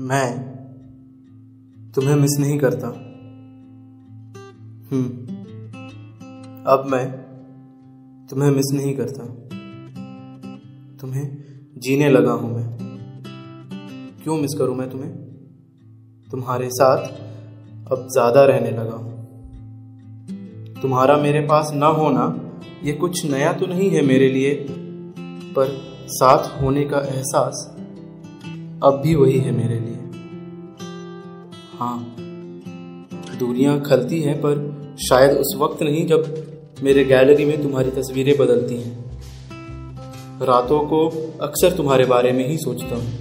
मैं तुम्हें मिस नहीं करता। हम्म। अब मैं तुम्हें मिस नहीं करता। तुम्हें जीने लगा हूँ मैं। क्यों मिस करूँ मैं तुम्हें? तुम्हारे साथ अब ज़्यादा रहने लगा हूँ। तुम्हारा मेरे पास ना होना, ये कुछ नया तो नहीं है मेरे लिए, पर साथ होने का एहसास अब भी वही है मेरे लिए। हाँ दूरियाँ खलती हैं, पर शायद उस वक्त नहीं जब मेरे गैलरी में तुम्हारी तस्वीरें बदलती हैं। रातों को अक्सर तुम्हारे बारे में ही सोचता हूँ,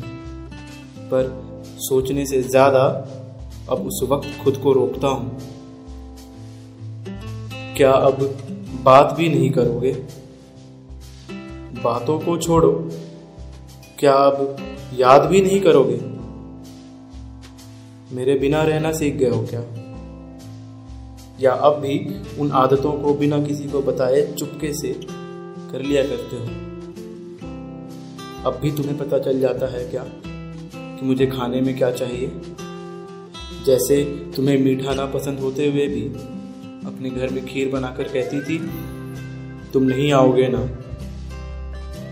पर सोचने से ज़्यादा अब उस वक्त खुद को रोकता हूँ। क्या अब बात भी नहीं करोगे? बातों को छोड़ो। क्या अब याद भी नहीं करोगे? मेरे बिना रहना सीख गए हो क्या? या अब भी उन आदतों को बिना किसी को बताए चुपके से कर लिया करते हो? अब भी तुम्हें पता चल जाता है क्या कि मुझे खाने में क्या चाहिए? जैसे तुम्हें मीठा ना पसंद होते हुए भी अपने घर में खीर बनाकर कहती थी, तुम नहीं आओगे ना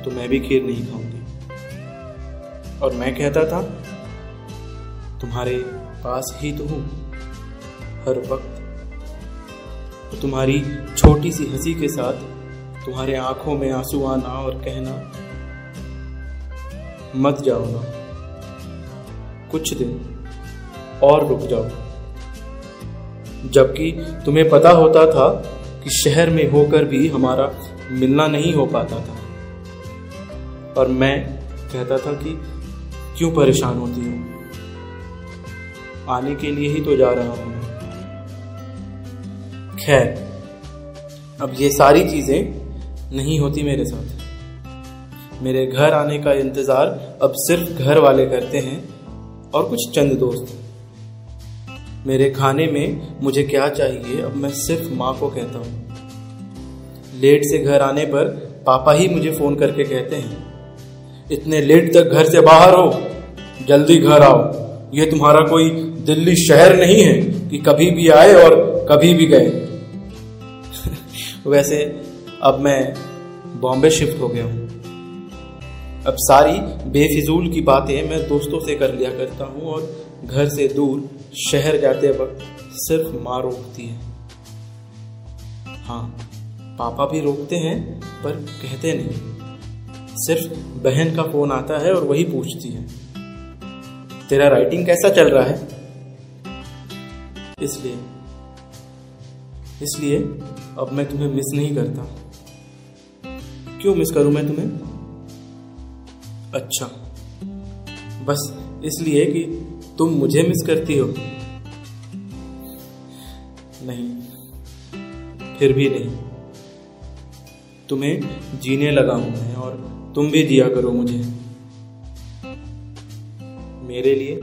तो मैं भी खीर नहीं खाऊँगी। और मैं कहता था, तुम्हारे पास ही तो हूँ हर वक्त। तो तुम्हारी छोटी सी हँसी के साथ तुम्हारे आँखों में आँसू आना और कहना, मत जाओ ना, कुछ दिन और रुक जाओ। जबकि तुम्हें पता होता था कि शहर में होकर भी हमारा मिलना नहीं हो पाता था। और मैं कहता था कि क्यों परेशान होती हूँ? आने के लिए ही तो जा रहा हूँ। खैर, अब ये सारी चीज़ें नहीं होती मेरे साथ। मेरे घर आने का इंतज़ार अब सिर्फ़ घर वाले करते हैं और कुछ चंद दोस्त। मेरे खाने में मुझे क्या चाहिए, अब मैं सिर्फ़ माँ को कहता हूँ। लेट से घर आने पर पापा ही मुझे फ़ोन करके कहते हैं। इतने लेट तक घर से बाहर हो, जल्दी घर आओ। ये तुम्हारा कोई दिल्ली शहर नहीं है कि कभी भी आए और कभी भी गए। वैसे अब मैं बॉम्बे शिफ्ट हो गया हूँ। अब सारी बेफिजूल की बातें मैं दोस्तों से कर लिया करता हूँ और घर से दूर शहर जाते वक्त सिर्फ़ माँ रोकती है। हाँ पापा भी रोकते हैं पर कहते नहीं। सिर्फ़ बहन का फ़ोन आता है और वही पूछती है। तेरा राइटिंग कैसा चल रहा है? इसलिए इसलिए अब मैं तुम्हें मिस नहीं करता। क्यों मिस करूँ मैं तुम्हें? अच्छा बस इसलिए कि तुम मुझे मिस करती हो। नहीं, फिर भी नहीं। तुम्हें जीने लगा हूँ मैं और तुम भी दिया करो मुझे। मेरे लिए?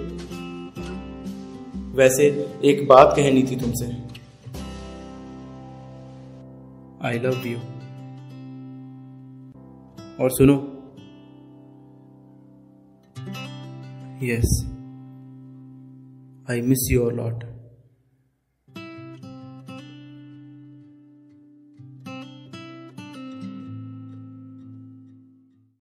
वैसे एक बात कहनी थी तुमसे। आई लव यू और सुनो। Yes I miss you lot